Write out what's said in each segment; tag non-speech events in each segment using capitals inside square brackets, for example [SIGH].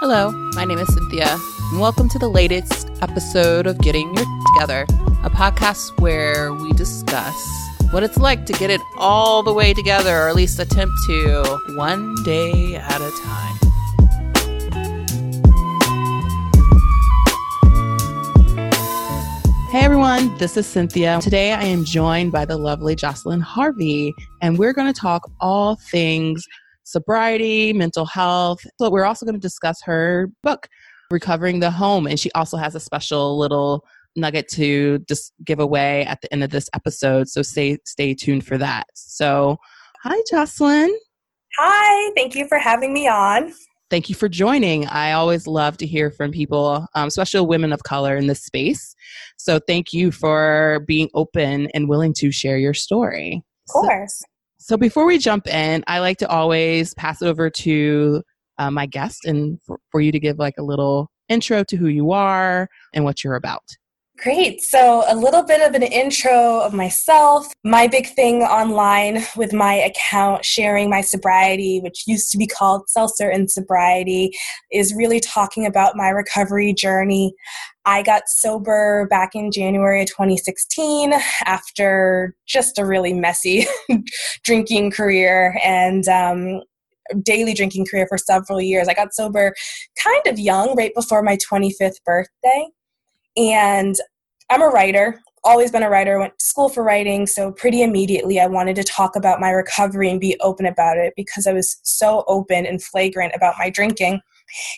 Hello, my name is Cynthia, and welcome to the latest episode of Getting Your Together, a podcast where we discuss what it's like to get it all the way together, or at least attempt to, one day at a time. Hey everyone, this is Cynthia. Today I am joined by the lovely Jocelyn Harvey, and we're going to talk all things sobriety, mental health. But we're also going to discuss her book, Recovering the Home. And she also has a special little nugget to just give away at the end of this episode. So stay stay tuned for that. So hi Jocelyn. Hi, thank you for having me on. Thank you for joining. I always love to hear from people, um, especially women of color in this space. So thank you for being open and willing to share your story. Of course. So before we jump in, I like to always pass it over to uh, my guest and for, for you to give like a little intro to who you are and what you're about. Great. So, a little bit of an intro of myself. My big thing online with my account sharing my sobriety, which used to be called Seltzer and Sobriety, is really talking about my recovery journey. I got sober back in January of 2016 after just a really messy [LAUGHS] drinking career and um, daily drinking career for several years. I got sober kind of young, right before my 25th birthday. And I'm a writer, always been a writer, went to school for writing, so pretty immediately I wanted to talk about my recovery and be open about it because I was so open and flagrant about my drinking.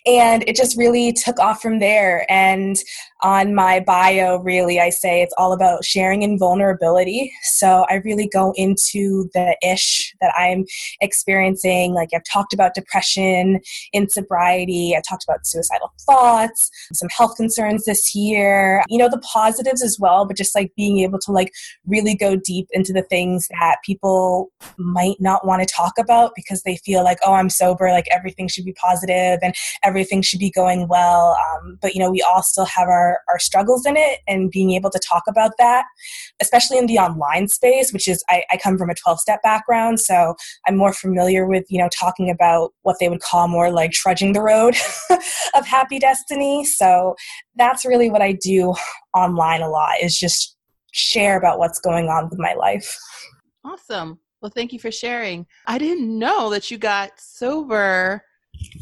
And it just really took off from there. And on my bio, really, I say it's all about sharing and vulnerability. So I really go into the ish that I'm experiencing. Like I've talked about depression in sobriety, I talked about suicidal thoughts, some health concerns this year, you know, the positives as well, but just like being able to like really go deep into the things that people might not want to talk about because they feel like, oh, I'm sober, like everything should be positive and everything should be going well. Um, but, you know, we all still have our our, struggles in it and being able to talk about that, especially in the online space, which is, I, I come from a 12 step background. So I'm more familiar with, you know, talking about what they would call more like trudging the road [LAUGHS] of happy destiny. So that's really what I do online a lot is just share about what's going on with my life. Awesome. Well, thank you for sharing. I didn't know that you got sober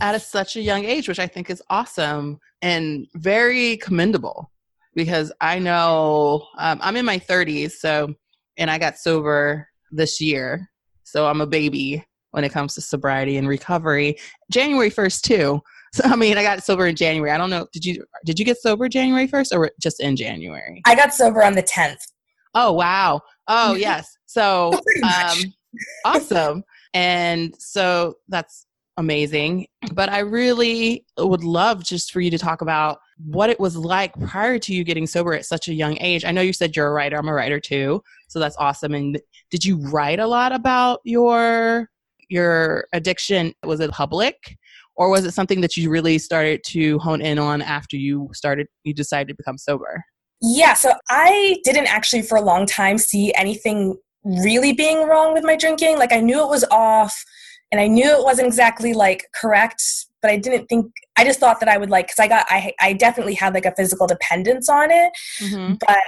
at a, such a young age, which I think is awesome and very commendable because I know um, I'm in my 30s, so and I got sober this year, so I'm a baby when it comes to sobriety and recovery. January 1st too. [LAUGHS] So I mean, I got sober in January. I don't know. Did you did you get sober January 1st or just in January? I got sober on the 10th. Oh wow. Oh [LAUGHS] yes. So um, awesome. And so that's amazing. But I really would love just for you to talk about what it was like prior to you getting sober at such a young age. I know you said you're a writer. I'm a writer too. So that's awesome. And did you write a lot about your your addiction? Was it public? Or was it something that you really started to hone in on after you started you decided to become sober? Yeah, so I didn't actually for a long time see anything really being wrong with my drinking. Like I knew it was off and I knew it wasn't exactly like correct, but I didn't think I just thought that I would like because I got I I definitely had like a physical dependence on it, mm-hmm. but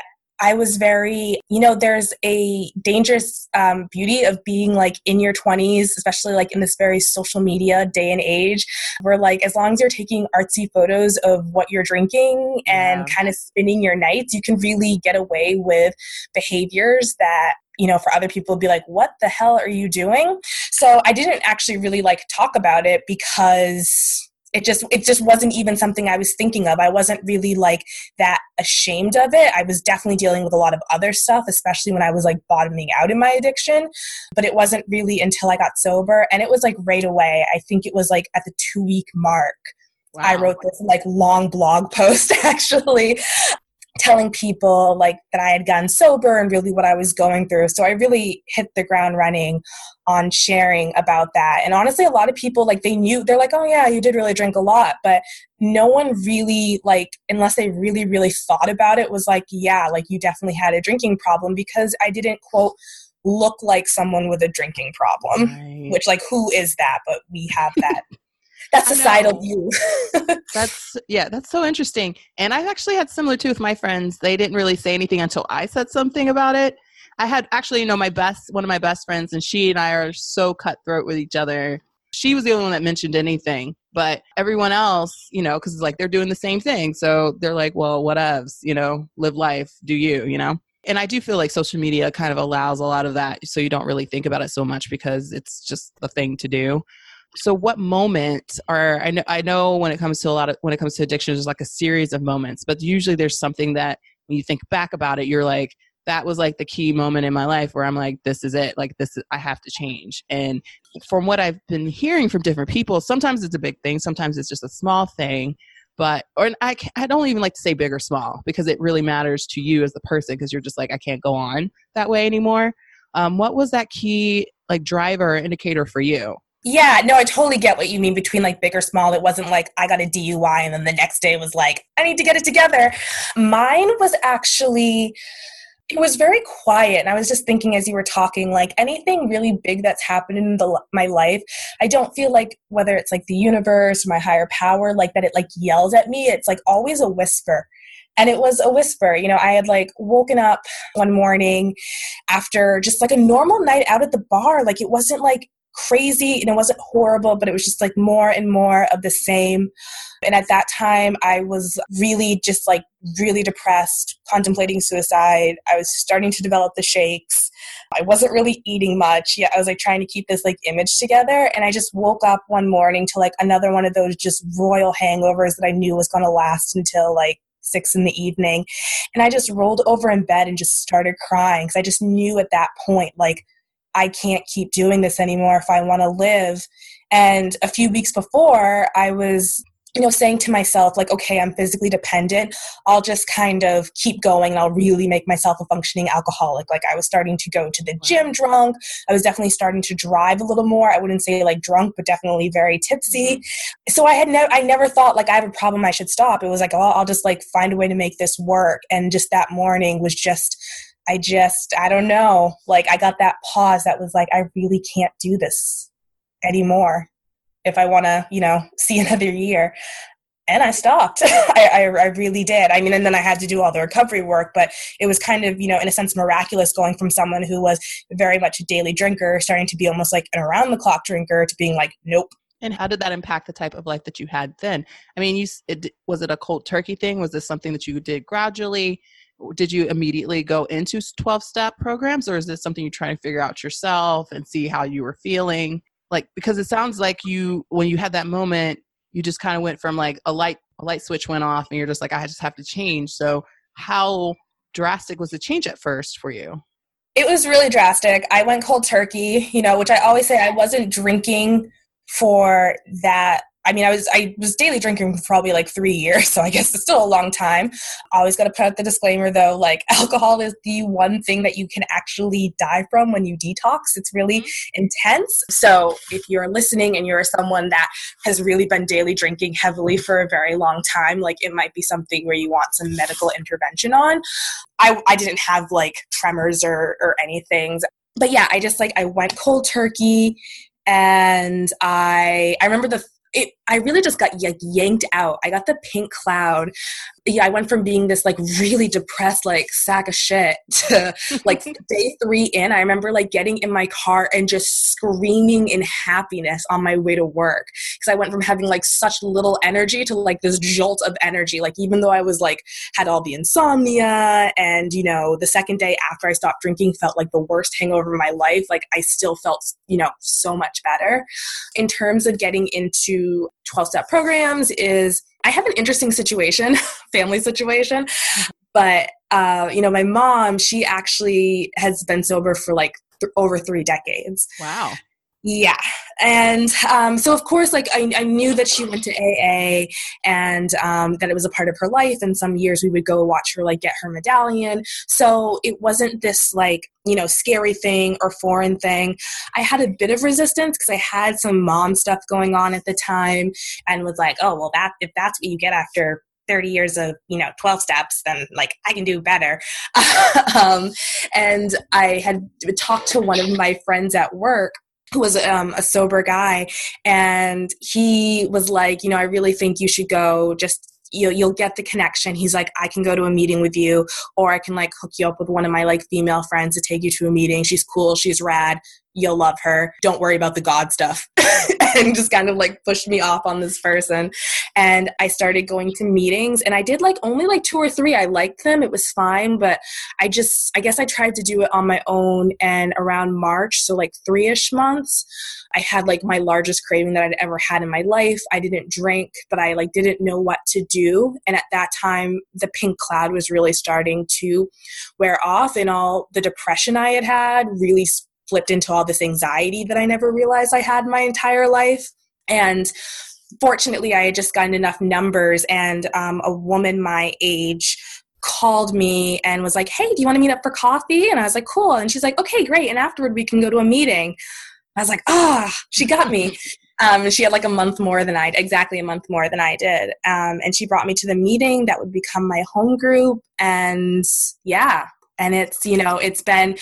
I was very, you know, there's a dangerous um, beauty of being like in your 20s, especially like in this very social media day and age, where like as long as you're taking artsy photos of what you're drinking and yeah. kind of spinning your nights, you can really get away with behaviors that you know, for other people be like, what the hell are you doing? So I didn't actually really like talk about it because it just it just wasn't even something I was thinking of. I wasn't really like that ashamed of it. I was definitely dealing with a lot of other stuff, especially when I was like bottoming out in my addiction. But it wasn't really until I got sober and it was like right away. I think it was like at the 2 week mark. Wow. I wrote this like long blog [LAUGHS] post actually telling people like that I had gotten sober and really what I was going through. So I really hit the ground running on sharing about that. And honestly, a lot of people like they knew they're like, "Oh yeah, you did really drink a lot," but no one really like unless they really really thought about it was like, "Yeah, like you definitely had a drinking problem because I didn't quote look like someone with a drinking problem." Right. Which like who is that? But we have that that's a side of you. [LAUGHS] that's yeah, that's so interesting. And I've actually had similar too with my friends. They didn't really say anything until I said something about it. I had actually, you know, my best one of my best friends, and she and I are so cutthroat with each other. She was the only one that mentioned anything, but everyone else, you know, because it's like they're doing the same thing, so they're like, well, whatevs, you know, live life, do you, you know. And I do feel like social media kind of allows a lot of that, so you don't really think about it so much because it's just the thing to do so what moment are I know I know when it comes to a lot of when it comes to addiction there's like a series of moments but usually there's something that when you think back about it you're like that was like the key moment in my life where I'm like this is it like this is, I have to change. And from what I've been hearing from different people sometimes it's a big thing sometimes it's just a small thing but or I I don't even like to say big or small because it really matters to you as the person because you're just like I can't go on that way anymore. Um, what was that key like driver indicator for you yeah, no, I totally get what you mean between like big or small. It wasn't like I got a DUI and then the next day was like, I need to get it together. Mine was actually it was very quiet and i was just thinking as you were talking like anything really big that's happened in the, my life i don't feel like whether it's like the universe or my higher power like that it like yells at me it's like always a whisper and it was a whisper you know i had like woken up one morning after just like a normal night out at the bar like it wasn't like crazy and it wasn't horrible, but it was just like more and more of the same. And at that time, I was really just like really depressed, contemplating suicide. I was starting to develop the shakes. I wasn't really eating much. Yeah, I was like trying to keep this like image together. And I just woke up one morning to like another one of those just royal hangovers that I knew was going to last until like six in the evening. And I just rolled over in bed and just started crying because I just knew at that point, like, I can't keep doing this anymore if I want to live. And a few weeks before, I was you know saying to myself like okay i'm physically dependent. I'll just kind of keep going. And i'll really make myself a functioning alcoholic. Like i was starting to go to the gym drunk. I was definitely starting to drive a little more. I wouldn't say like drunk but definitely very tipsy. Mm-hmm. so i had never i never thought like i have a problem i should stop. It was like oh i'll just like find a way to make this work. And just that morning was just I just, I don't know. Like, I got that pause that was like, I really can't do this anymore if I want to, you know, [LAUGHS] see another year. And I stopped. [LAUGHS] I, I, I, really did. I mean, and then I had to do all the recovery work, but it was kind of, you know, in a sense miraculous going from someone who was very much a daily drinker, starting to be almost like an around the clock drinker, to being like, nope. And how did that impact the type of life that you had then? I mean, you it, was it a cold turkey thing? Was this something that you did gradually? Did you immediately go into 12 step programs or is this something you try to figure out yourself and see how you were feeling? Like because it sounds like you when you had that moment you just kind of went from like a light a light switch went off and you're just like i just have to change. So how drastic was the change at first for you? It was really drastic. I went cold turkey you know which i always say i wasn't drinking for that I mean, I was I was daily drinking for probably like three years, [LAUGHS] so I guess it's still a long time. Always got to put out the disclaimer though, like [LAUGHS] alcohol is the one thing that you can actually die from when you detox. It's really mm-hmm. intense. So if you're listening and you're someone that has really been daily drinking heavily for a very long time, like it might be something where you want some medical intervention on. I I didn't have like tremors or or anything. But yeah, I just like I went cold turkey and I I remember the it, I really just got like yanked out. I got the pink cloud. Yeah, I went from being this like really depressed like sack of shit [LAUGHS] to like [LAUGHS] day three in. I remember like getting in my car and just screaming in happiness on my way to work because I went from having like such little energy to like this jolt of energy. Like even though I was like had all the insomnia and you know the second day after I stopped drinking felt like the worst hangover of my life. Like I still felt you know so much better. In terms of getting into 12 step programs is I have an interesting situation, [LAUGHS] family situation. But, uh, you know, my mom, she actually has been sober for like th- over three decades. Wow. Yeah. And um, so, of course, like I, I, knew that she went to AA and um, that it was a part of her life. And some years we would go watch her like get her medallion. So it wasn't this like, you know, scary thing or foreign thing. I had a bit of resistance because I had some mom stuff going on at the time and was like, oh, well, that if that's what you get after 30 years of you know 12 steps then like i can do better [LAUGHS] um, and i had talked to one of my friends at work was um, a sober guy and he was like you know i really think you should go just you you'll get the connection. He's like, I can go to a meeting with you, or I can like hook you up with one of my like female friends to take you to a meeting. She's cool, she's rad, you'll love her. Don't worry about the God stuff. [LAUGHS] and just kind of like pushed me off on this person. And I started going to meetings and I did like only like two or three. I liked them, it was fine, but I just, I guess I tried to do it on my own. And around March, so like three ish months, I had like my largest craving that I'd ever had in my life. I didn't drink, but I like didn't know what to do. And at that time, the pink cloud was really starting to wear off, and all the depression I had had really flipped into all this anxiety that I never realized I had my entire life. And fortunately, I had just gotten enough numbers, and um, a woman my age called me and was like, Hey, do you want to meet up for coffee? And I was like, Cool. And she's like, Okay, great. And afterward, we can go to a meeting. I was like, ah, oh, she got me. Um, she had like a month more than I did, exactly a month more than I did. Um, and she brought me to the meeting that would become my home group. And yeah, and it's, you know, it's been,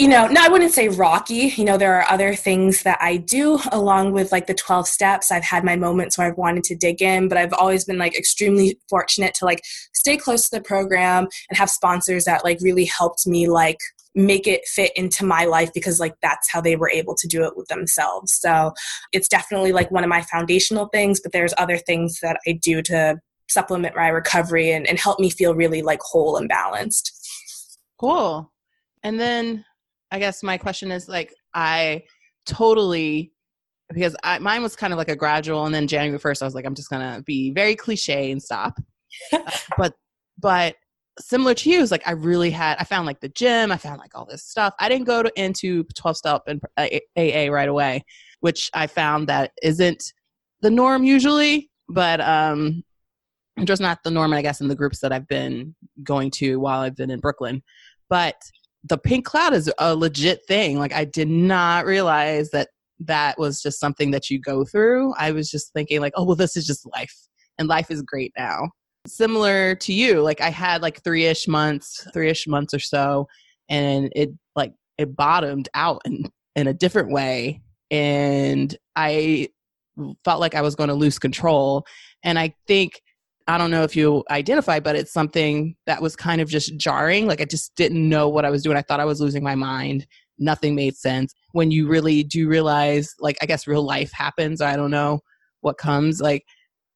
you know, no, I wouldn't say rocky. You know, there are other things that I do along with like the 12 steps. I've had my moments where I've wanted to dig in, but I've always been like extremely fortunate to like stay close to the program and have sponsors that like really helped me like make it fit into my life because like that's how they were able to do it with themselves so it's definitely like one of my foundational things but there's other things that i do to supplement my recovery and, and help me feel really like whole and balanced cool and then i guess my question is like i totally because I, mine was kind of like a gradual and then january 1st i was like i'm just gonna be very cliche and stop [LAUGHS] but but similar to you is like I really had I found like the gym, I found like all this stuff. I didn't go to, into 12 step and AA right away, which I found that isn't the norm usually, but um just not the norm I guess in the groups that I've been going to while I've been in Brooklyn. But the pink cloud is a legit thing. Like I did not realize that that was just something that you go through. I was just thinking like, oh well this is just life and life is great now similar to you like i had like three-ish months three-ish months or so and it like it bottomed out in in a different way and i felt like i was going to lose control and i think i don't know if you identify but it's something that was kind of just jarring. Like i just didn't know what i was doing. I thought i was losing my mind. Nothing made sense. When you really do realize like i guess real life happens i don't know what comes like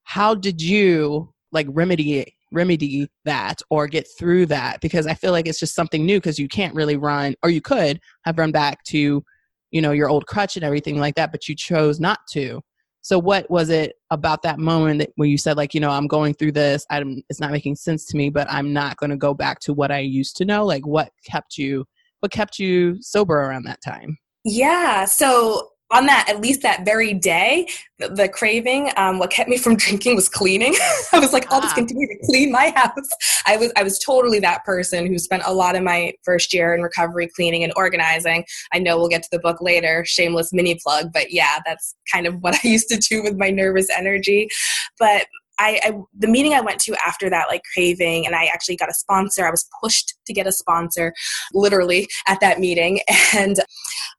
how did you like remedy remedy that or get through that? Because I feel like it's just something new because you can't really run or you could have run back to you know your old crutch and everything like that but you chose not to so what was it about that moment that where you said like you know i'm going through this. I'm, it's not making sense to me but i'm not going to go back to what i used to know like what kept you what kept you sober around that time? Yeah so on that at least that very day the, the craving um, what kept me from [LAUGHS] drinking was cleaning. [LAUGHS] I was like i'll just ah. continue to clean my house. [LAUGHS] I was i was totally that person who spent a lot of my first year in recovery cleaning and organizing. I know we'll get to the book later shameless mini plug but yeah that's kind of what i used to do with my nervous energy. But I, I, the meeting I went to after that like craving and I actually got a sponsor. I was pushed to get a sponsor literally at that meeting. And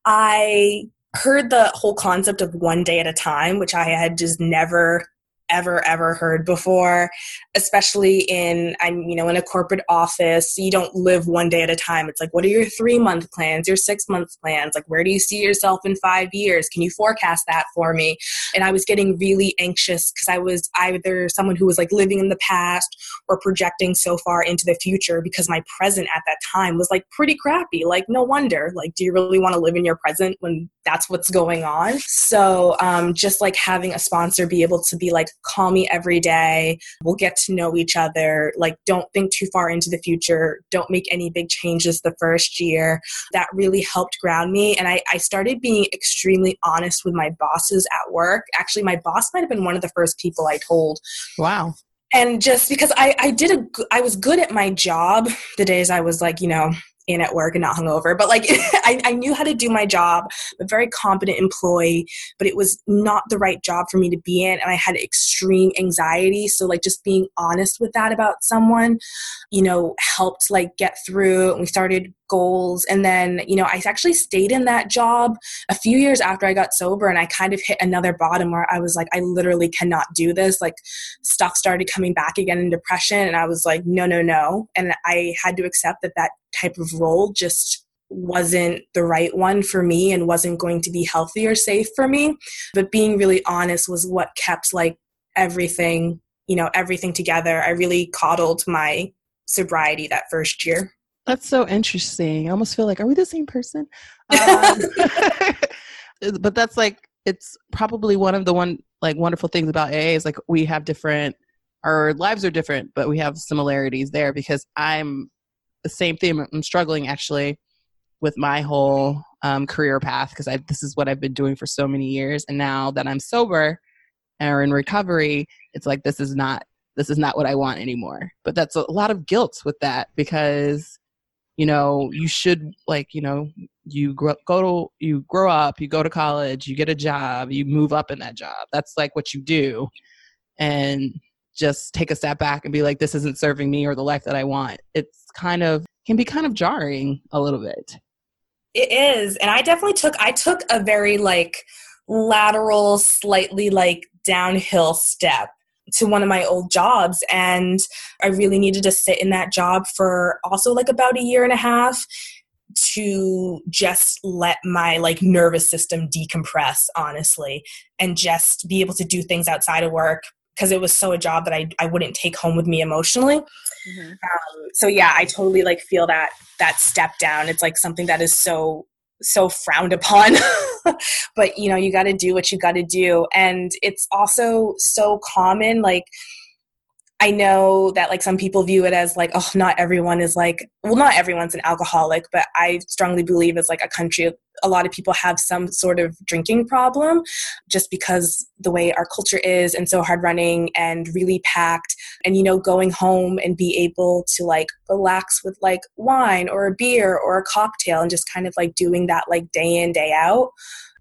I heard the whole concept of one day at a time, which I had just never ever ever heard before especially in i'm you know in a corporate office. You don't live one day at a time. It's like what are your three month plans your six month plans? Like where do you see yourself in five years? Can you forecast that for me? And i was getting really anxious because i was either someone who was like living in the past or projecting so far into the future because my present at that time was like pretty crappy. Like no wonder. Like do you really want to live in your present when that's what's going on? So um, just like having a sponsor be able to be like call me every day. We'll get to know each other. Like, don't think too far into the future. Don't make any big changes the first year. That really helped ground me. And I, I started being extremely honest with my bosses at work. Actually, my boss might have been one of the first people I told. Wow and just because I, I did a i was good at my job the days i was like you know in at work and not hungover. But like, [LAUGHS] I, I knew how to do my job, a very competent employee, but it was not the right job for me to be in. And I had extreme anxiety. So, like, just being honest with that about someone, you know, helped like get through. And we started goals. And then, you know, I actually stayed in that job a few years after I got sober and I kind of hit another bottom where I was like, I literally cannot do this. Like, stuff started coming back again in depression. And I was like, no, no, no. And I had to accept that that type of role just wasn't the right one for me and wasn't going to be healthy or safe for me. But being really honest was what kept like everything, you know, everything together. I really coddled my sobriety that first year. That's so interesting. I almost feel like, are we the same person? [LAUGHS] Um, [LAUGHS] but that's like, it's probably one of the one like wonderful things about AA is like we have different, our lives are different, but we have similarities there because I'm the same thing. I'm struggling actually with my whole um, career path because this is what I've been doing for so many years, and now that I'm sober or in recovery, it's like this is not this is not what I want anymore. But that's a lot of guilt with that because you know you should like you know you grow, go to you grow up you go to college you get a job you move up in that job. That's like what you do. And just take a step back and be like this isn't serving me or the life that i want. It's kind of can be kind of jarring a little bit. It is. And i definitely took i took a very like lateral slightly like downhill step to one of my old jobs and i really needed to sit in that job for also like about a year and a half to just let my like nervous system decompress honestly and just be able to do things outside of work because it was so a job that I, I wouldn't take home with me emotionally. Mm-hmm. Um, so yeah, I totally like feel that that step down. It's like something that is so so frowned upon. [LAUGHS] But you know you got to do what you got to do. And it's also so common like I know that like some people view it as like, oh, not everyone is like, well, not everyone's an alcoholic, but I strongly believe as like a country, a lot of people have some sort of drinking problem just because the way our culture is and so hard running and really packed. And, you know, going home and be able to like relax with like wine or a beer or a cocktail and just kind of like doing that like day in, day out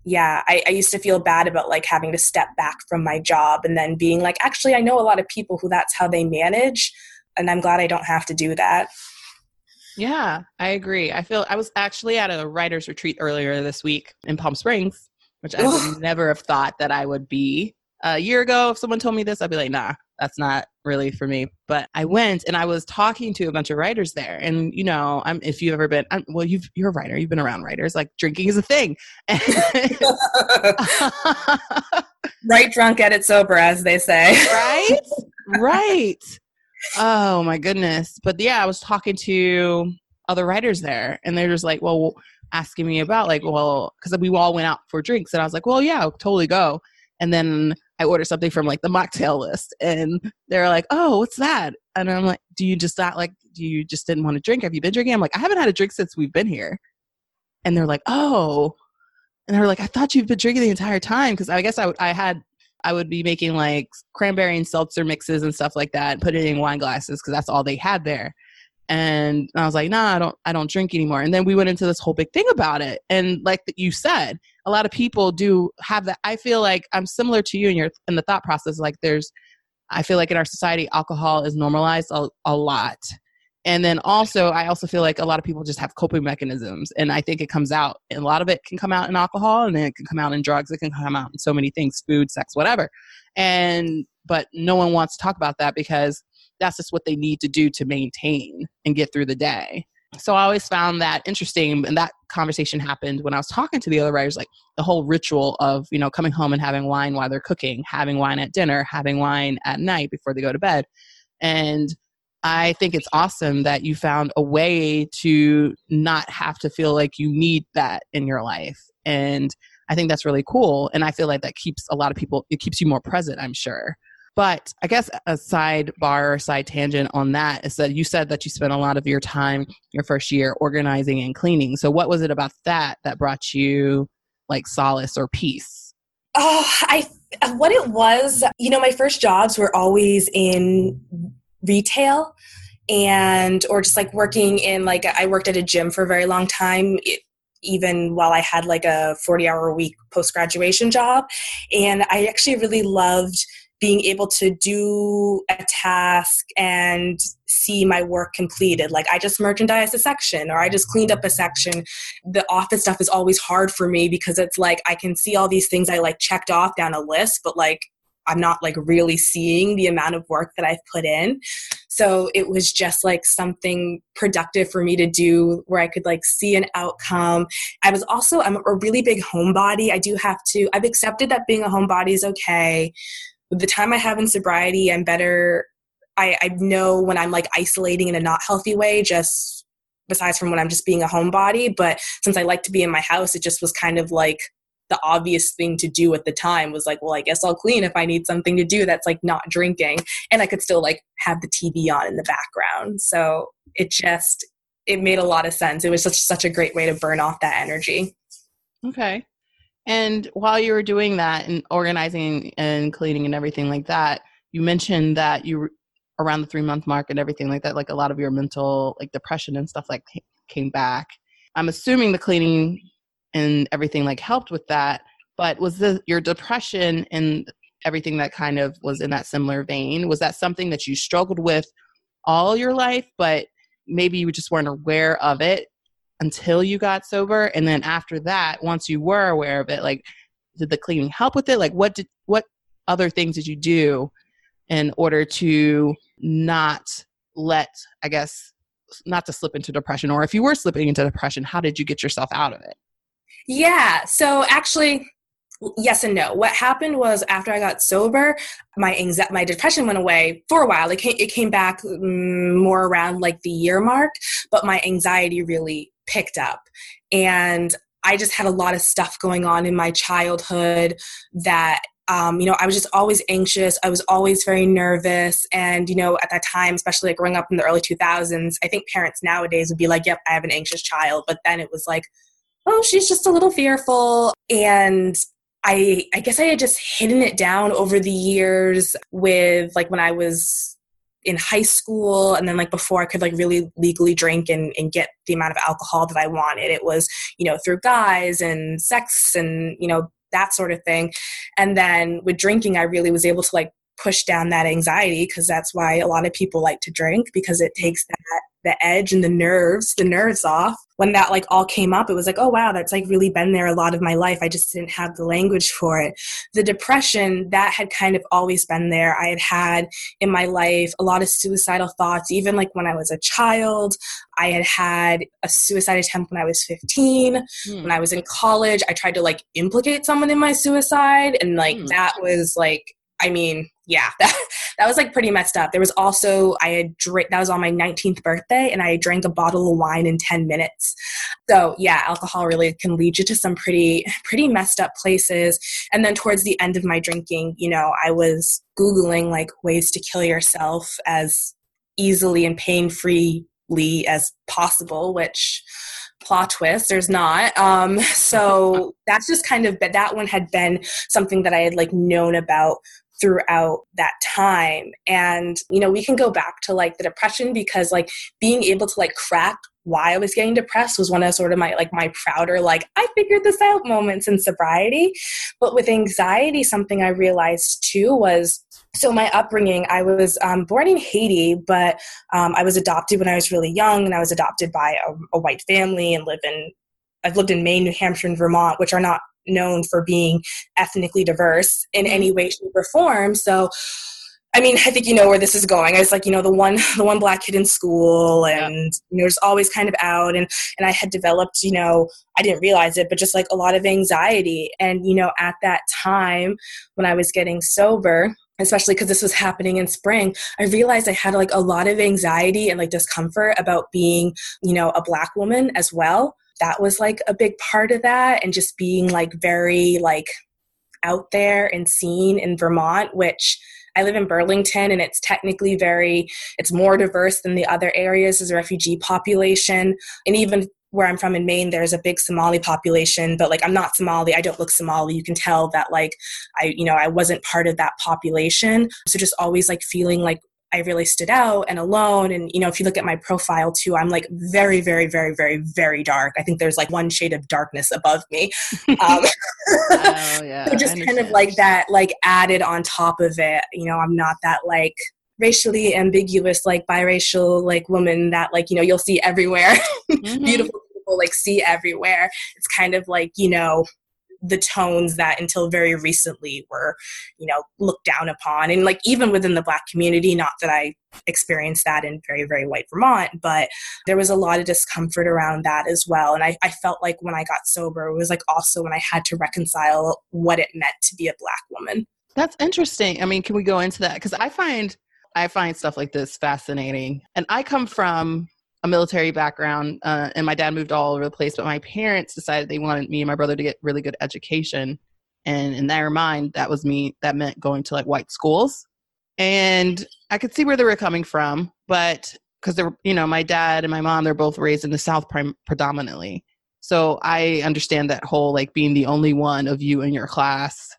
yeah I, I, used to feel bad about like having to step back from my job and then being like actually i know a lot of people who that's how they manage and i'm glad i don't have to do that. Yeah i agree. I feel i was actually at a writers retreat earlier this week in palm springs which i would [LAUGHS] never have thought that i would be a year ago if someone told me this i'd be like nah that's not really for me. But I went and I was talking to a bunch of writers there. And, you know, I'm, if you've ever been, I'm, well, you've, you're a writer, you've been around writers, like drinking is a thing. [LAUGHS] write drunk, get it sober, as they say. [LAUGHS] right? Right. Oh my goodness. But yeah, I was talking to other writers there and they're just like, well, asking me about like, well, because we all went out for drinks and I was like, well, yeah, I'll totally go. And then I order something from like the mocktail list and they're like, oh, what's that? And I'm like, do you just not like, do you just didn't want to drink? Have you been drinking? I'm like, I haven't had a drink since we've been here. And they're like, oh. And they're like, I thought you've been drinking the entire time. Cause I guess I, I had, I would be making like cranberry and seltzer mixes and stuff like that and put it in wine glasses because that's all they had there. And I was like, nah, I don't, I don't drink anymore. And then we went into this whole big thing about it. And like you said, a lot of people do have that. I feel like I'm similar to you in your in the thought process. Like there's, I feel like in our society, alcohol is normalized a, a lot. And then also, I also feel like a lot of people just have coping mechanisms. And I think it comes out, and a lot of it can come out in alcohol, and then it can come out in drugs, it can come out in so many things food, sex, whatever. And, but no one wants to talk about that because that's just what they need to do to maintain and get through the day so I always found that interesting. And that conversation happened when I was talking to the other writers, like the whole ritual of, you know, coming home and having wine while they're cooking, having wine at dinner, having wine at night before they go to bed. And I think it's awesome that you found a way to not have to feel like you need that in your life. And I think that's really cool. And I feel like that keeps a lot of people, it keeps you more present, I'm sure. But I guess a sidebar or side tangent on that is that you said that you spent a lot of your time your first year organizing and cleaning. So what was it about that that brought you like solace or peace? Oh, I what it was, you know, my first jobs were always in retail and or just like working in like I worked at a gym for a very long time even while I had like a 40 hour a week post graduation job and I actually really loved being able to do a task and see my work completed. Like I just merchandised a section or I just cleaned up a section. The office stuff is always hard for me because it's like I can see all these things I like checked off down a list, but like I'm not like really seeing the amount of work that I've put in. So it was just like something productive for me to do where I could like see an outcome. I was also, I'm a really big homebody. I do have to, I've accepted that being a homebody is okay the time I have in sobriety, I'm better. I, I know when I'm like isolating in a not healthy way, just besides from when I'm just being a homebody. But since I like to be in my house, it just was kind of like the obvious thing to do at the time was like, well, I guess I'll clean if I need something to do that's like not drinking. And I could still like have the TV on in the background. So it just, it made a lot of sense. It was such, such a great way to burn off that energy. Okay. And while you were doing that and organizing and cleaning and everything like that, you mentioned that you around the three month mark and everything like that, like a lot of your mental like depression and stuff like came back. I'm assuming the cleaning and everything like helped with that. But was the your depression and everything that kind of was in that similar vein? Was that something that you struggled with all your life, but maybe you just weren't aware of it until you got sober and then after that once you were aware of it like did the cleaning help with it? Like what did what other things did you do in order to not let i guess not to slip into depression? Or if you were slipping into depression how did you get yourself out of it? Yeah so actually yes and no. What happened was after i got sober my anxiety my depression went away for a while. It came, it came back mm, more around like the year mark but my anxiety really picked up. And I just had a lot of stuff going on in my childhood that um, you know, I was just always anxious. I was always very nervous. And, you know, at that time, especially like growing up in the early 2000s, I think parents nowadays would be like, yep, I have an anxious child. But then it was like, oh, she's just a little fearful. And I, I guess I had just hidden it down over the years with like when I was in high school and then like before I could like really legally drink and, and get the amount of alcohol that I wanted. It was, you know, through guys and sex and, you know, that sort of thing. And then with drinking, I really was able to like push down that anxiety because that's why a lot of people like to drink because it takes that the edge and the nerves, the nerves off. When that like all came up, it was like, oh wow, that's like really been there a lot of my life. I just didn't have the language for it. The depression, that had kind of always been there. I had had in my life a lot of suicidal thoughts, even like when I was a child. I had had a suicide attempt when I was 15. Mm. When I was in college, I tried to like implicate someone in my suicide. And like mm. that was like, I mean, yeah, [LAUGHS] that, that was like pretty messed up. There was also, I had drank, that was on my 19th birthday, and I drank a bottle of wine in 10 minutes. So yeah, alcohol really can lead you to some pretty, pretty messed up places. And then towards the end of my drinking, you know, I was Googling like ways to kill yourself as easily and pain freely as possible, which plot twist there's not um so [LAUGHS] that's just kind of but that one had been something that i had like known about throughout that time and you know we can go back to like the depression because like being able to like crack why I was getting depressed was one of sort of my like my prouder like I figured this out moments in sobriety. But with anxiety, something I realized too was so my upbringing i was um, born in haiti but um, i was adopted when i was really young and i was adopted by a, a white family and live in i've lived in maine new hampshire and vermont which are not known for being ethnically diverse in any mm-hmm. way, shape, or form. So, I mean, I think you know where this is going. I was like, you know, the one, [LAUGHS] the one black kid in school, and you know, just always kind of out, and and I had developed, you know, I didn't realize it, but just like a lot of anxiety, and you know, at that time when I was getting sober, especially because this was happening in spring i realized i had like a lot of anxiety and like discomfort about being you know a black woman as well that was like a big part of that and just being like very like out there and seen in Vermont which I live in Burlington and it's technically very it's more diverse than the other areas as a refugee population and even where I'm from in Maine, there's a big Somali population, but like I'm not Somali, I don't look Somali. You can tell that like I, you know, I wasn't part of that population. So just always like feeling like I really stood out and alone. And, you know, if you look at my profile too, I'm like very, very, very, very, very dark. I think there's like one shade of darkness above me. [LAUGHS] Um, oh, yeah. [LAUGHS] so just kind of like that, like added on top of it. You know, I'm not that like racially ambiguous, like biracial, like woman that like, you know, you'll see everywhere. [LAUGHS] Mm-hmm. Beautiful people like see everywhere. It's kind of like, you know, the tones that until very recently were you know looked down upon. And like even within the black community not that i experienced that in very very white vermont but there was a lot of discomfort around that as well. And I, I felt like when i got sober it was like also when i had to reconcile what it meant to be a black woman. That's interesting. I mean can we go into that? Because i find i find stuff like this fascinating. And i come from a military background, uh, and my dad moved all over the place. But my parents decided they wanted me and my brother to get really good education, and in their mind, that was me. That meant going to like white schools, and I could see where they were coming from, but because they're, you know, my dad and my mom, they're both raised in the South prim- predominantly. So I understand that whole like being the only one of you in your class,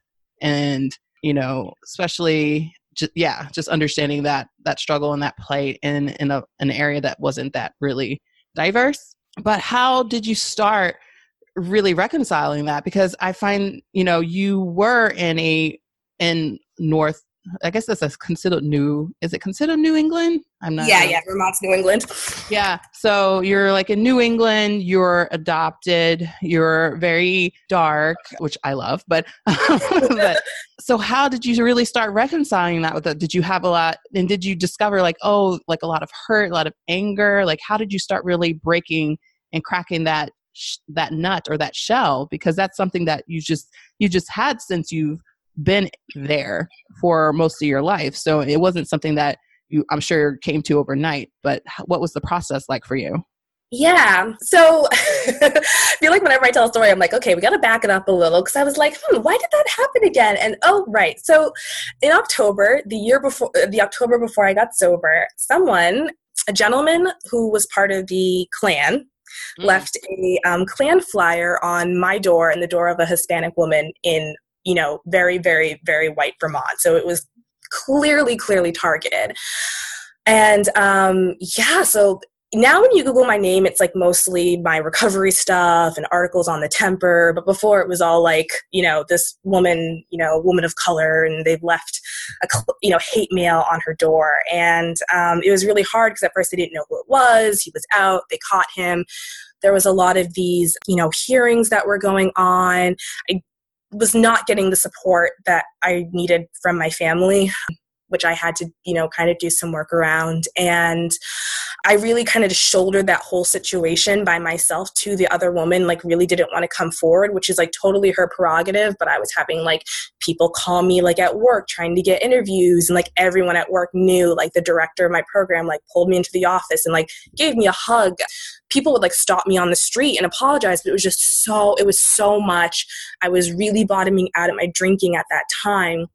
and you know, especially just yeah just understanding that that struggle and that plight in in a, an area that wasn't that really diverse. But how did you start really reconciling that? Because i find you know you were in a in north I guess that's considered new. Is it considered New England? I'm not. Yeah, sure. yeah, Vermont's New England. Yeah, so you're like in New England. You're adopted. You're very dark, which I love. But, [LAUGHS] but so how did you really start reconciling that with it? Did you have a lot, and did you discover like oh, like a lot of hurt, a lot of anger? Like how did you start really breaking and cracking that that nut or that shell? Because that's something that you just you just had since you've been there for most of your life. So it wasn't something that you, I'm sure, came to overnight. But what was the process like for you? Yeah. So [LAUGHS] I feel like whenever I tell a story, I'm like, okay, we got to back it up a little because I was like, hmm, why did that happen again? And oh, right. So in October, the year before, uh, the October before I got sober, someone, a gentleman who was part of the Klan, Mm. left a um, Klan flyer on my door and the door of a Hispanic woman in you know, very, very, very white Vermont. So it was clearly, clearly targeted. And um, yeah, so now when you Google my name, it's like mostly my recovery stuff and articles on the temper. But before it was all like, you know, this woman, you know, woman of color, and they've left a, you know, hate mail on her door. And um, it was really hard because at first they didn't know who it was. He was out, they caught him. There was a lot of these, you know, hearings that were going on. I was not getting the support that I needed from my family, which I had to, you know, kind of do some work around. And I really kind of shouldered that whole situation by myself to the other woman, like, really didn't want to come forward, which is like totally her prerogative. But I was having like people call me like at work trying to get interviews, and like everyone at work knew, like, the director of my program, like, pulled me into the office and like gave me a hug people would like stop me on the street and apologize but it was just so it was so much i was really bottoming out at my drinking at that time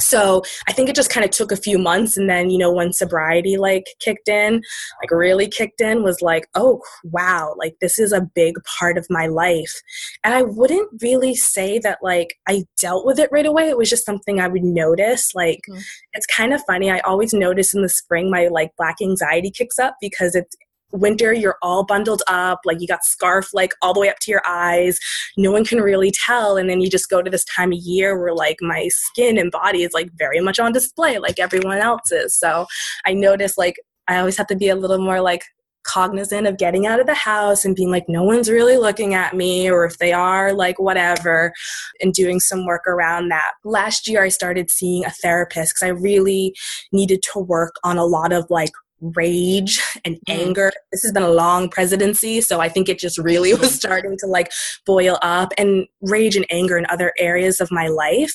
so i think it just kind of took a few months and then you know when sobriety like kicked in like really kicked in was like oh wow like this is a big part of my life. And i wouldn't really say that like i dealt with it right away. It was just something i would notice like mm-hmm. it's kind of funny. I always notice in the spring my like black anxiety kicks up because it's winter you're all bundled up like you got scarf like all the way up to your eyes. No one can really tell and then you just go to this time of year where like my skin and body is like very much on display like everyone else's. So i notice like i always have to be a little more like cognizant of getting out of the house and being like no one's really looking at me or if they are like whatever and doing some work around that. Last year i started seeing a therapist because i really needed to work on a lot of like rage and mm. anger. This has been a long presidency, so I think it just really [LAUGHS] was starting to like boil up and rage and anger in other areas of my life.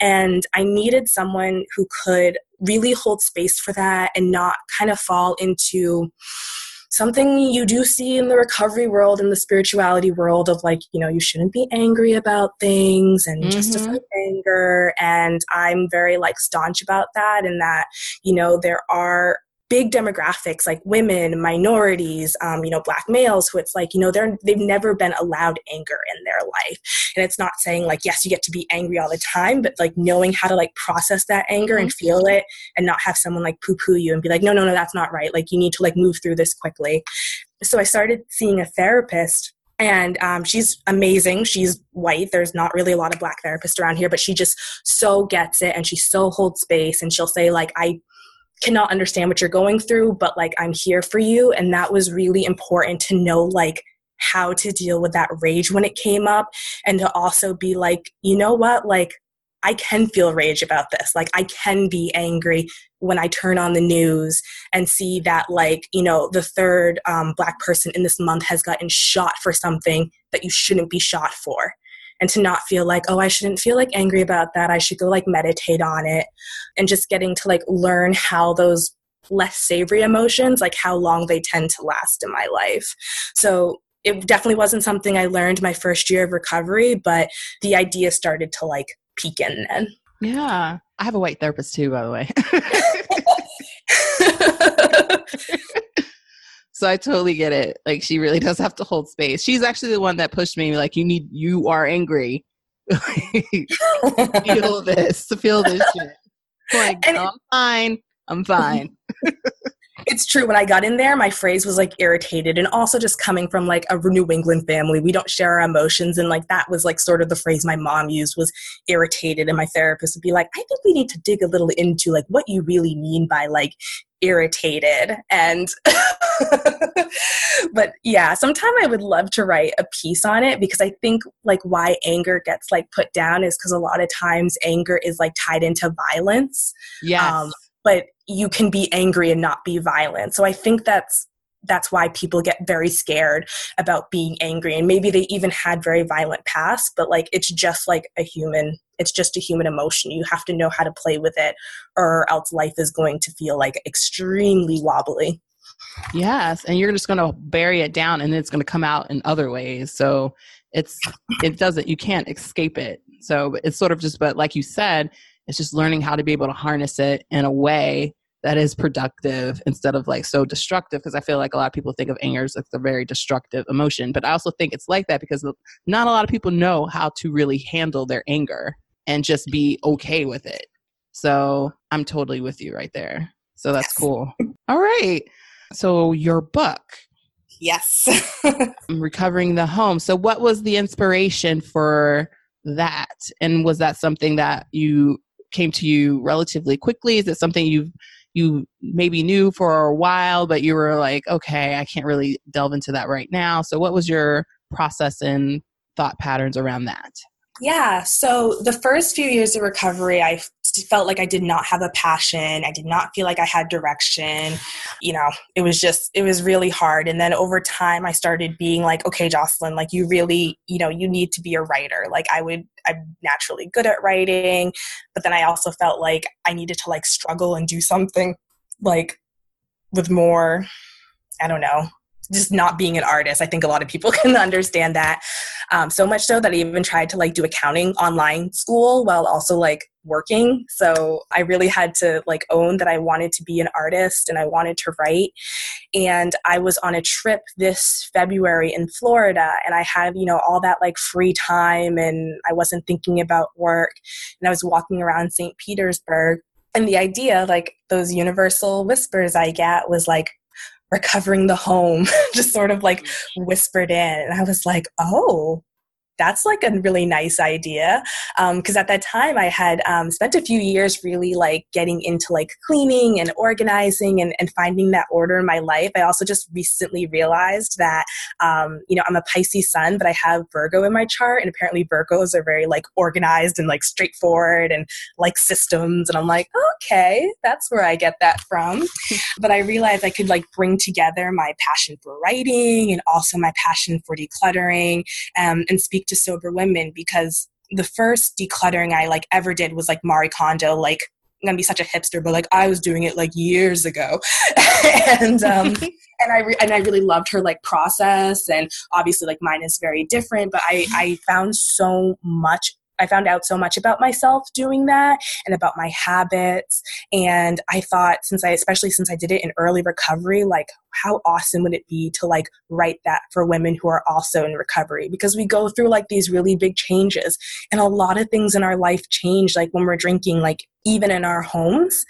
And I needed someone who could really hold space for that and not kind of fall into something you do see in the recovery world and the spirituality world of like you know you shouldn't be angry about things and mm-hmm. justify anger and i'm very like staunch about that and that you know there are big demographics like women, minorities, um, you know, black males who it's like, you know, they're they've never been allowed anger in their life. And it's not saying like, yes, you get to be angry all the time, but like knowing how to like process that anger and mm-hmm. feel it and not have someone like poo-poo you and be like, no, no, no, that's not right. Like you need to like move through this quickly. So I started seeing a therapist and um, she's amazing. She's white. There's not really a lot of black therapists around here, but she just so gets it and she so holds space. And she'll say, like, I cannot understand what you're going through, but like, I'm here for you. And that was really important to know, like, how to deal with that rage when it came up and to also be like, you know what? Like, I can feel rage about this. Like, I can be angry when I turn on the news and see that, like, you know, the third um, black person in this month has gotten shot for something that you shouldn't be shot for. And to not feel like, oh, I shouldn't feel like angry about that. I should go like meditate on it. And just getting to like learn how those less savory emotions, like how long they tend to last in my life. So it definitely wasn't something I learned my first year of recovery, but the idea started to like peek in then. Yeah. I have a white therapist too, by the way. [LAUGHS] [LAUGHS] [LAUGHS] so I totally get it. Like she really [LAUGHS] does have to hold space. She's actually the one that pushed me like you need you are angry. [LAUGHS] [LAUGHS] feel this, feel this shit. Like, no, I'm fine. I'm fine it's true. When I got in there, my phrase was like irritated. And also just coming from like a New England family, we don't share our emotions. And like that was like sort of the phrase my mom used was irritated. And my therapist would be like, I think we need to dig a little into like what you really mean by like irritated and [LAUGHS] but yeah sometime i would love to write a piece on it because i think like why anger gets like put down is because a lot of times anger is like tied into violence yes. Um, but you can be angry and not be violent. So I think that's that's why people get very scared about being angry. And maybe they even had very violent past but like it's just like a human it's just a human emotion. You have to know how to play with it or else life is going to feel like extremely wobbly. Yes and you're just going to bury it down and it's going to come out in other ways. So it's it doesn't you can't escape it. So it's sort of just but like you said it's just learning how to be able to harness it in a way that is productive instead of like so destructive because i feel like a lot of people think of anger as like a very destructive emotion but i also think it's like that because not a lot of people know how to really handle their anger and just be okay with it. So i'm totally with you right there. So that's yes. cool. All right. So your book. Yes. [LAUGHS] Um, Recovering the home. So what was the inspiration for that? And was that something that you came to you relatively quickly? Is it something you you maybe knew for a while, but you were like, okay, I can't really delve into that right now. So, what was your process and thought patterns around that? Yeah. So the first few years of recovery, I felt like I did not have a passion. I did not feel like I had direction. You know, it was just, it was really hard. And then over time, I started being like, okay, Jocelyn, like you really, you know, you need to be a writer. Like I would, I'm naturally good at writing. But then I also felt like I needed to like struggle and do something like with more, I don't know, just not being an artist. I think a lot of people [LAUGHS] can understand that. Um, so much so that I even tried to like do accounting online school while also like working. So I really had to like own that I wanted to be an artist and I wanted to write. And I was on a trip this February in Florida and I had, you know, all that like free time and I wasn't thinking about work. And I was walking around St. Petersburg and the idea like those universal whispers i get was like recovering the home, [LAUGHS] just sort of like whispered in. And I was like, oh, that's like a really nice idea because um, at that time i had um, spent a few years really like getting into like cleaning and organizing and, and finding that order in my life. I also just recently realized that um, you know i'm a pisces sun but i have virgo in my chart and apparently virgos are very like organized and like straightforward and like systems and i'm like okay that's where i get that from. [LAUGHS] But i realized i could like bring together my passion for writing and also my passion for decluttering um, and speak to sober women because the first decluttering I like ever did was like Marie Kondo, like I'm gonna be such a hipster, but like I was doing it like years ago, [LAUGHS] and um, [LAUGHS] and I re- and I really loved her like process, and obviously like mine is very different, but I I found so much I found out so much about myself doing that and about my habits. And I thought, since I, especially since I did it in early recovery, like, how awesome would it be to like write that for women who are also in recovery? Because we go through like these really big changes and a lot of things in our life change, like when we're drinking, like even in our homes.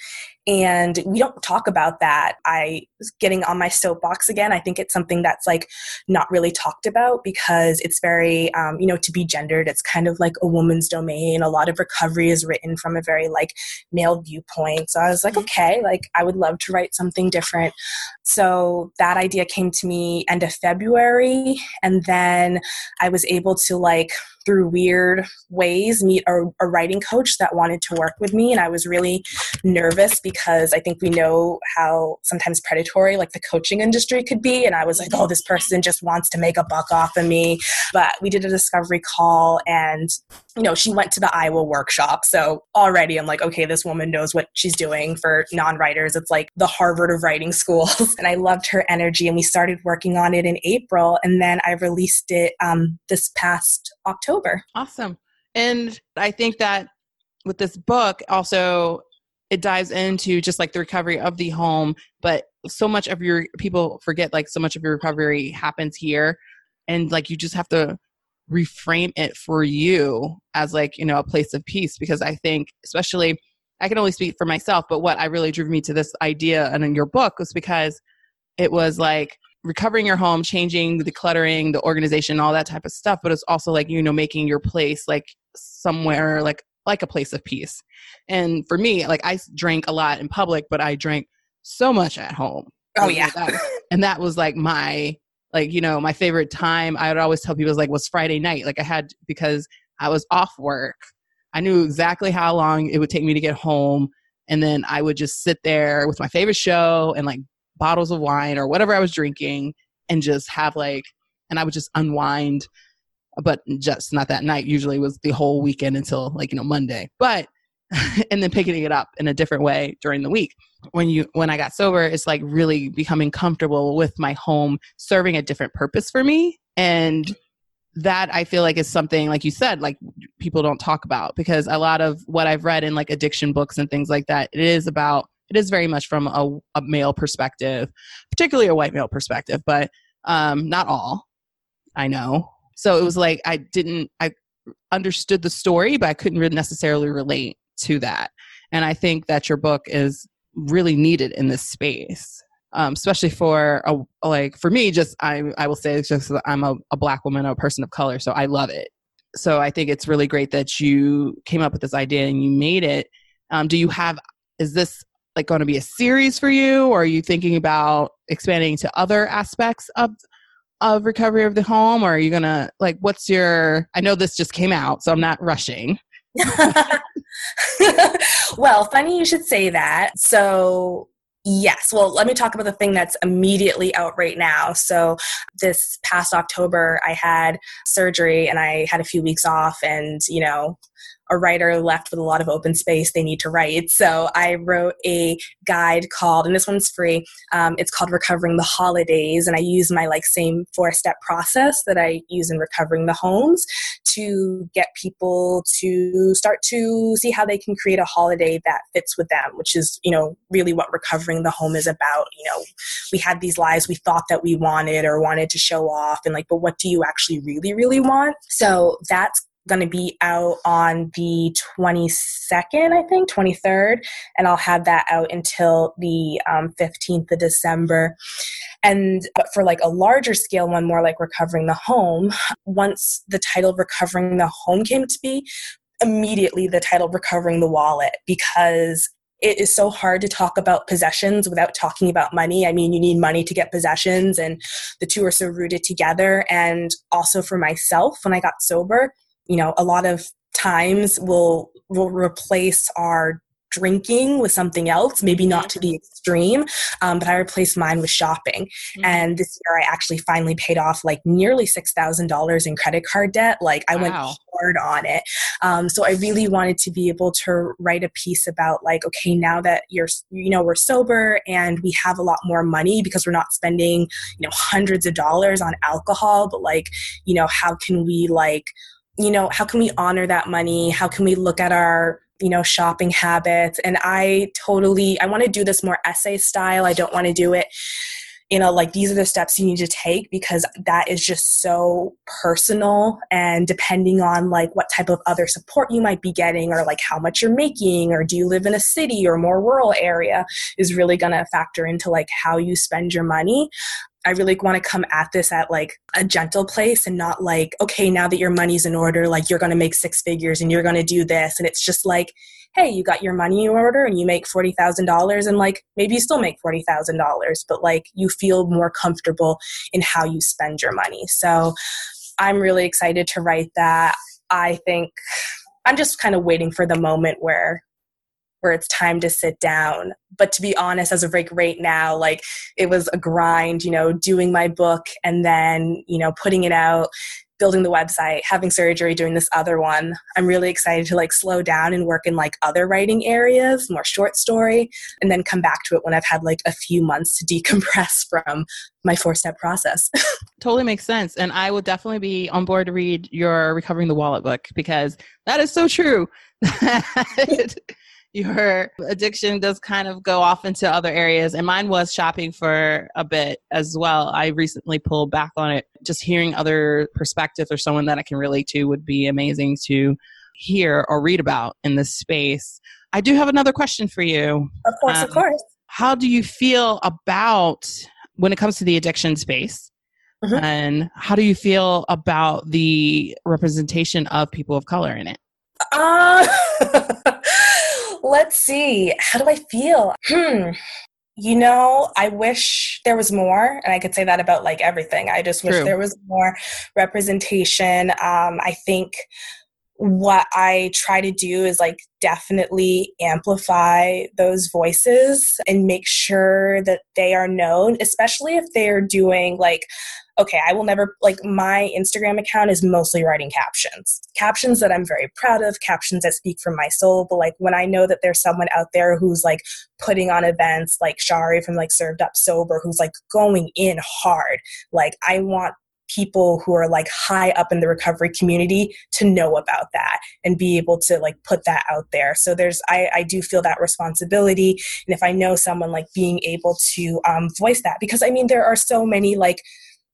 And we don't talk about that. I was getting on my soapbox again. I think it's something that's like not really talked about because it's very, um, you know, to be gendered, it's kind of like a woman's domain. A lot of recovery is written from a very like male viewpoint. So I was like, mm-hmm. okay, like I would love to write something different. So that idea came to me end of February. And then I was able to like through weird ways meet a, a, writing coach that wanted to work with me and i was really nervous because i think we know how sometimes predatory like the coaching industry could be and i was like oh this person just wants to make a buck off of me but we did a discovery call and you know she went to the iowa workshop so already i'm like okay this woman knows what she's doing for non-writers it's like the harvard of writing schools [LAUGHS] and i loved her energy and we started working on it in april and then i released it um, this past October. Awesome. And I think that with this book, also, it dives into just like the recovery of the home, but so much of your people forget like so much of your recovery happens here. And like you just have to reframe it for you as like, you know, a place of peace because I think, especially, I can only speak for myself, but what I really drew me to this idea and in your book was because it was like, recovering your home, changing the cluttering, the organization, all that type of stuff. But it's also like, you know, making your place like somewhere like like a place of peace. And for me, like I drank a lot in public, but I drank so much at home. Oh yeah. and that was like my like, you know, my favorite time. I would always tell people was like was Friday night. Like I had because I was off work. I knew exactly how long it would take me to get home. And then I would just sit there with my favorite show and like bottles of wine or whatever I was drinking and just have like, and I would just unwind, but just not that night. Usually was the whole weekend until like, you know, Monday. But, [LAUGHS] and then picking it up in a different way during the week. When you, when I got sober, it's like really becoming comfortable with my home serving a different purpose for me. And that I feel like is something like you said, like people don't talk about because a lot of what I've read in like addiction books and things like that, it is about it is very much from a, a male perspective, particularly a white male perspective, but um, not all. I know. So it was like I didn't I understood the story, but I couldn't necessarily relate to that. And I think that your book is really needed in this space. Um, especially for a, like for me, just I I will say it's just I'm a, a black woman, a person of color, so I love it. So I think it's really great that you came up with this idea and you made it. Um, do you have is this like going to be a series for you or are you thinking about expanding to other aspects of of recovery of the home or are you to like what's your I know this just came out so I'm not rushing. [LAUGHS] well, funny you should say that. So Yes. Well, let me talk about the thing that's immediately out right now. So, this past October, I had surgery and I had a few weeks off, and, you know, a writer left with a lot of open space they need to write. So I wrote a guide called, and this one's free. Um, it's called Recovering the Holidays, and I use my like same four step process that I use in recovering the homes to get people to start to see how they can create a holiday that fits with them, which is you know really what recovering the home is about. You know, we had these lives we thought that we wanted or wanted to show off, and like, but what do you actually really really want? So that's going to be out on the 22nd, I think, 23rd, and I'll have that out until the um, 15th of December. And but for like a larger scale one, more like recovering the home, once the title recovering the home came to be, immediately the title recovering the wallet because it is so hard to talk about possessions without talking about money. I mean, you need money to get possessions, and the two are so rooted together. And also for myself, when I got sober, you know a lot of times we'll will replace our drinking with something else, maybe not to the extreme, um, but I replaced mine with shopping. Mm-hmm. And this year I actually finally paid off like nearly $6,000 in credit card debt. Like I wow. went hard on it. Um, so I really wanted to be able to write a piece about like, okay, now that you're, you know, we're sober and we have a lot more money because we're not spending, you know, hundreds of dollars on alcohol, but like, you know, how can we like, you know, how can we honor that money? How can we look at our you know shopping habits? And i totally i want to do this more essay style. I don't want to do it you know like these are the steps you need to take because that is just so personal. And depending on like what type of other support you might be getting or like how much you're making or do you live in a city or more rural area is really going to factor into like how you spend your money I really want to come at this at like a gentle place and not like, okay, now that your money's in order, like you're going to make six figures and you're going to do this. And it's just like, hey, you got your money in order and you make $40,000 and like maybe you still make $40,000, but like you feel more comfortable in how you spend your money. So I'm really excited to write that. I think I'm just kind of waiting for the moment where where it's time to sit down. But to be honest, as of like right now, like it was a grind, you know, doing my book and then, you know, putting it out, building the website, having surgery, doing this other one. I'm really excited to like slow down and work in like other writing areas, more short story, and then come back to it when I've had like a few months to [LAUGHS] decompress from my four step process. [LAUGHS] totally makes sense. And I will definitely be on board to read your Recovering the Wallet book because that is so true. [LAUGHS] your addiction does kind of go off into other areas. And mine was shopping for a bit as well. I recently pulled back on it. Just hearing other perspectives or someone that I can relate to would be amazing to hear or read about in this space. I do have another question for you. Of course, um, of course. How do you feel about when it comes to the addiction space? Mm-hmm. And how do you feel about the representation of people of color in it? Uh, [LAUGHS] let's see. How do I feel? Hmm. You know, I wish there was more, and I could say that about like everything. I just wish True. there was more representation. Um, I think what I try to do is like definitely amplify those voices and make sure that they are known, especially if they're doing like okay, I will never, like, my Instagram account is mostly writing captions. Captions that I'm very proud of, captions that speak from my soul. But, like, when I know that there's someone out there who's, like, putting on events, like Shari from, like, Served Up Sober, who's, like, going in hard, like, I want people who are like high up in the recovery community to know about that and be able to like put that out there so there's i, I do feel that responsibility and if i know someone like being able to um, voice that because i mean there are so many like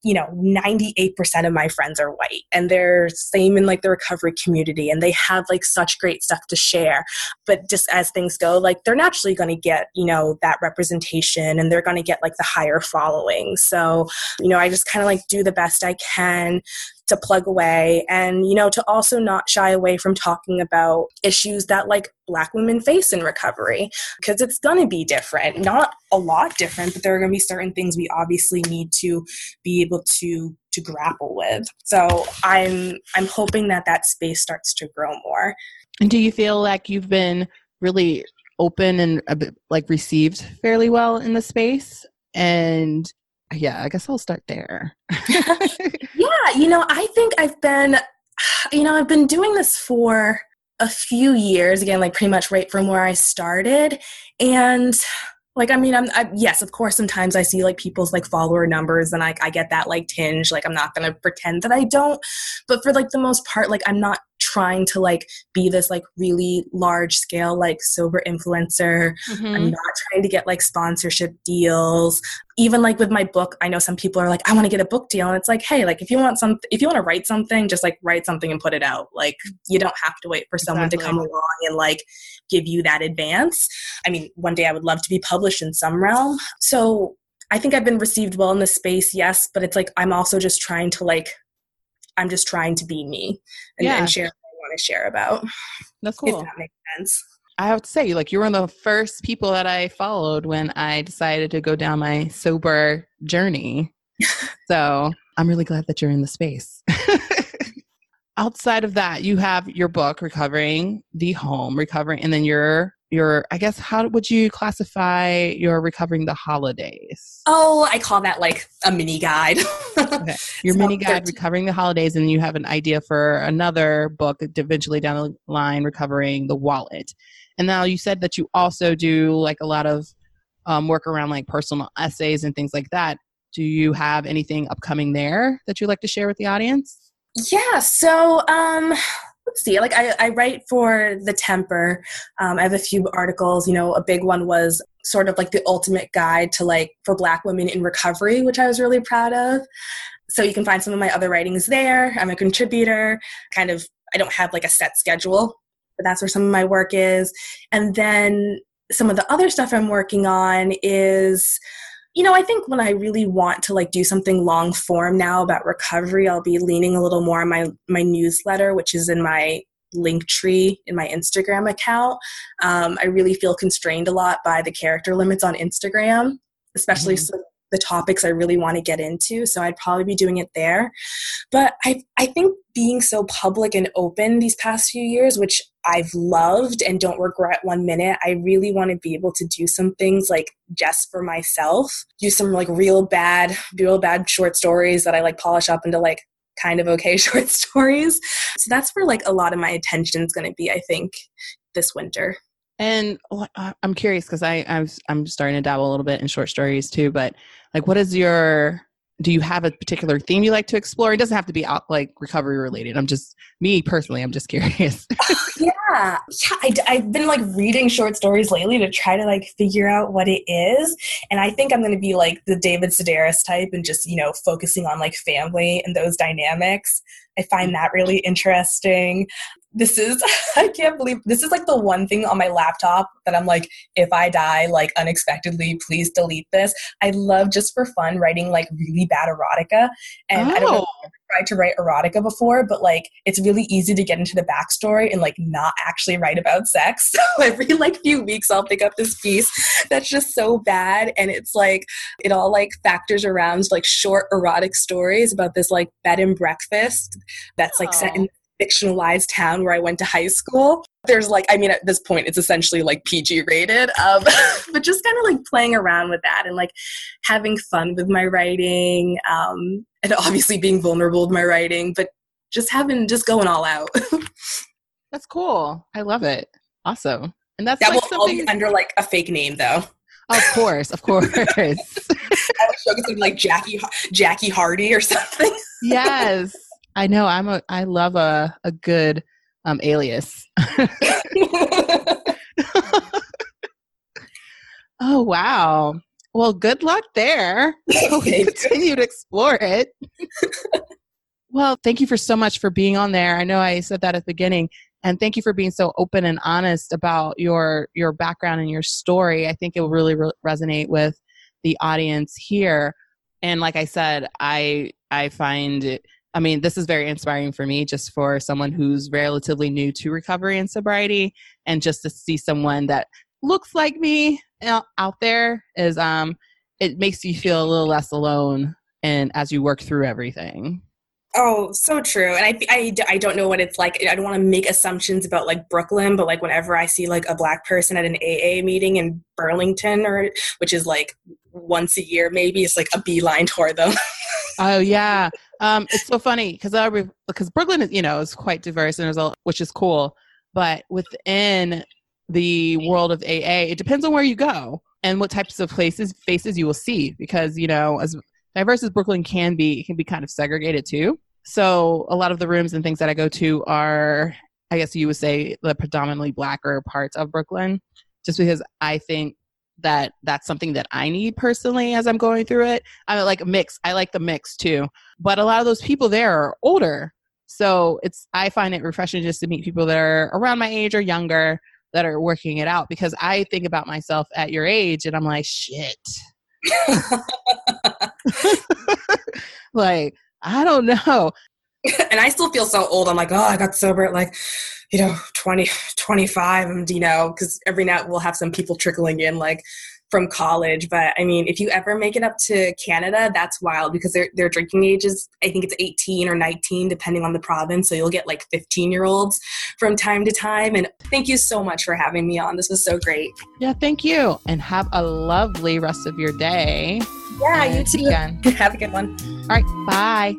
you know 98% of my friends are white and they're same in like the recovery community and they have like such great stuff to share. But just as things go like they're naturally going to get you know that representation and they're going to get like the higher following. So you know i just kind of like do the best i can to plug away and you know to also not shy away from talking about issues that like black women face in recovery because it's going to be different. Not a lot different but there are going to be certain things we obviously need to be able to to grapple with. So i'm i'm hoping that that space starts to grow more. And do you feel like you've been really open and uh, bit, like received fairly well in the space? And yeah, I guess I'll start there. [LAUGHS] [LAUGHS] yeah, you know, I think I've been, [SIGHS] you know, I've been doing this for a few years, again, like pretty much right from where I started. And like i mean i'm I, yes of course sometimes i see like people's like follower numbers and I, I get that like tinge like i'm not gonna pretend that i don't but for like the most part like i'm not trying to like be this like really large scale like sober influencer mm-hmm. i'm not trying to get like sponsorship deals even like with my book i know some people are like i want to get a book deal and it's like hey like if you want some if you want to write something just like write something and put it out like you don't have to wait for someone exactly. to come along and like give you that advance i mean one day i would love to be published in some realm so I think I've been received well in this space, yes, but it's like I'm also just trying to like I'm just trying to be me and, yeah. and share what I want to share about. That's cool. If that makes sense. I have to say, like, you were one of the first people that I followed when I decided to go down my sober journey. [LAUGHS] so I'm really glad that you're in the space. [LAUGHS] Outside of that, you have your book, Recovering the Home, Recovering, and then your your i guess how would you classify your recovering the holidays? Oh i call that like a mini guide. Okay. [LAUGHS] your so mini guide recovering the holidays and you have an idea for another book eventually down the line recovering the wallet. And now you said that you also do like a lot of um, work around like personal essays and things like that. Do you have anything upcoming there that you'd like to share with the audience? Yeah, so um, see. Like I, I write for the Temper. Um, I have a few articles. You know, a big one was sort of like the ultimate guide to like for Black women in recovery, which I was really proud of. So you can find some of my other writings there. I'm a contributor. Kind of, I don't have like a set schedule, but that's where some of my work is. And then some of the other stuff I'm working on is you know, I think when I really want to like do something long form now about recovery, I'll be leaning a little more on my my newsletter, which is in my link tree in my Instagram account. Um, I really feel constrained a lot by the character limits on Instagram, especially mm-hmm the topics I really want to get into. So I'd probably be doing it there. But I I think being so public and open these past few years, which I've loved and don't regret one minute, I really want to be able to do some things like just for myself, do some like real bad, real bad short stories that I like polish up into like kind of okay [LAUGHS] short stories. So that's where like a lot of my attention is going to be, I think, this winter. And uh, I'm curious because I I'm I'm starting to dabble a little bit in short stories too. But like, what is your do you have a particular theme you like to explore? It doesn't have to be out like recovery related. I'm just me personally. I'm just [LAUGHS] curious. [LAUGHS] yeah, yeah. I, I've been like reading short stories lately to try to like figure out what it is, and I think I'm going to be like the David Sedaris type and just you know focusing on like family and those dynamics. I find that really interesting this is [LAUGHS] i can't believe this is like the one thing on my laptop that i'm like if i die like unexpectedly please delete this i love just for fun writing like really bad erotica and oh. i don't know if oh. I've tried to write erotica before but like it's really easy to get into the backstory and like not actually write about sex [LAUGHS] so every like few weeks i'll pick up this piece that's just so bad and it's like it all like factors around like short erotic stories about this like bed and breakfast that's like oh. set in fictionalized town where I went to high school. There's like, I mean, at this point, it's essentially like PG rated, um, [LAUGHS] but just kind of like playing around with that and like having fun with my writing um, and obviously being vulnerable with my writing, but just having, just going all out. [LAUGHS] that's cool. I love it. Awesome. And that's that like will something... all be under like a fake name though. Of course, of course. [LAUGHS] I was something like Jackie Jackie Hardy or something. yes. I know. I'm a. I love a a good um, alias. [LAUGHS] oh wow. Well, good luck there. [LAUGHS] continue to explore it. [LAUGHS] well, thank you for so much for being on there. I know I said that at the beginning, and thank you for being so open and honest about your your background and your story. I think it will really re- resonate with the audience here. And like I said, I I find it I mean, this is very inspiring for me, just for someone who's relatively new to recovery and sobriety, and just to see someone that looks like me out there is um, it makes you feel a little less alone, and as you work through everything. Oh, so true. And I, I, I don't know what it's like. I don't want to make assumptions about like Brooklyn, but like whenever I see like a black person at an AA meeting in Burlington or which is like once a year, maybe it's like a beeline toward them. oh yeah. Um, it's so funny because I because Brooklyn is you know is quite diverse and there's a which is cool, but within the world of AA, it depends on where you go and what types of places faces you will see because you know as diverse as Brooklyn can be, it can be kind of segregated too. So a lot of the rooms and things that I go to are, I guess you would say, the predominantly blacker parts of Brooklyn, just because I think that that's something that I need personally as I'm going through it. I like a mix. I like the mix too. But a lot of those people there are older. So it's I find it refreshing just to meet people that are around my age or younger that are working it out because I think about myself at your age and I'm like, shit. [LAUGHS] like, I don't know. [LAUGHS] and I still feel so old. I'm like, oh, I got sober at like, you know, 20, 25. And, you know, because every night we'll have some people trickling in like from college. But I mean, if you ever make it up to Canada, that's wild because their, their drinking age is, I think it's 18 or 19, depending on the province. So you'll get like 15 year olds from time to time. And thank you so much for having me on. This was so great. Yeah, thank you. And have a lovely rest of your day. Yeah, you too. Again. [LAUGHS] have a good one. All right. Bye.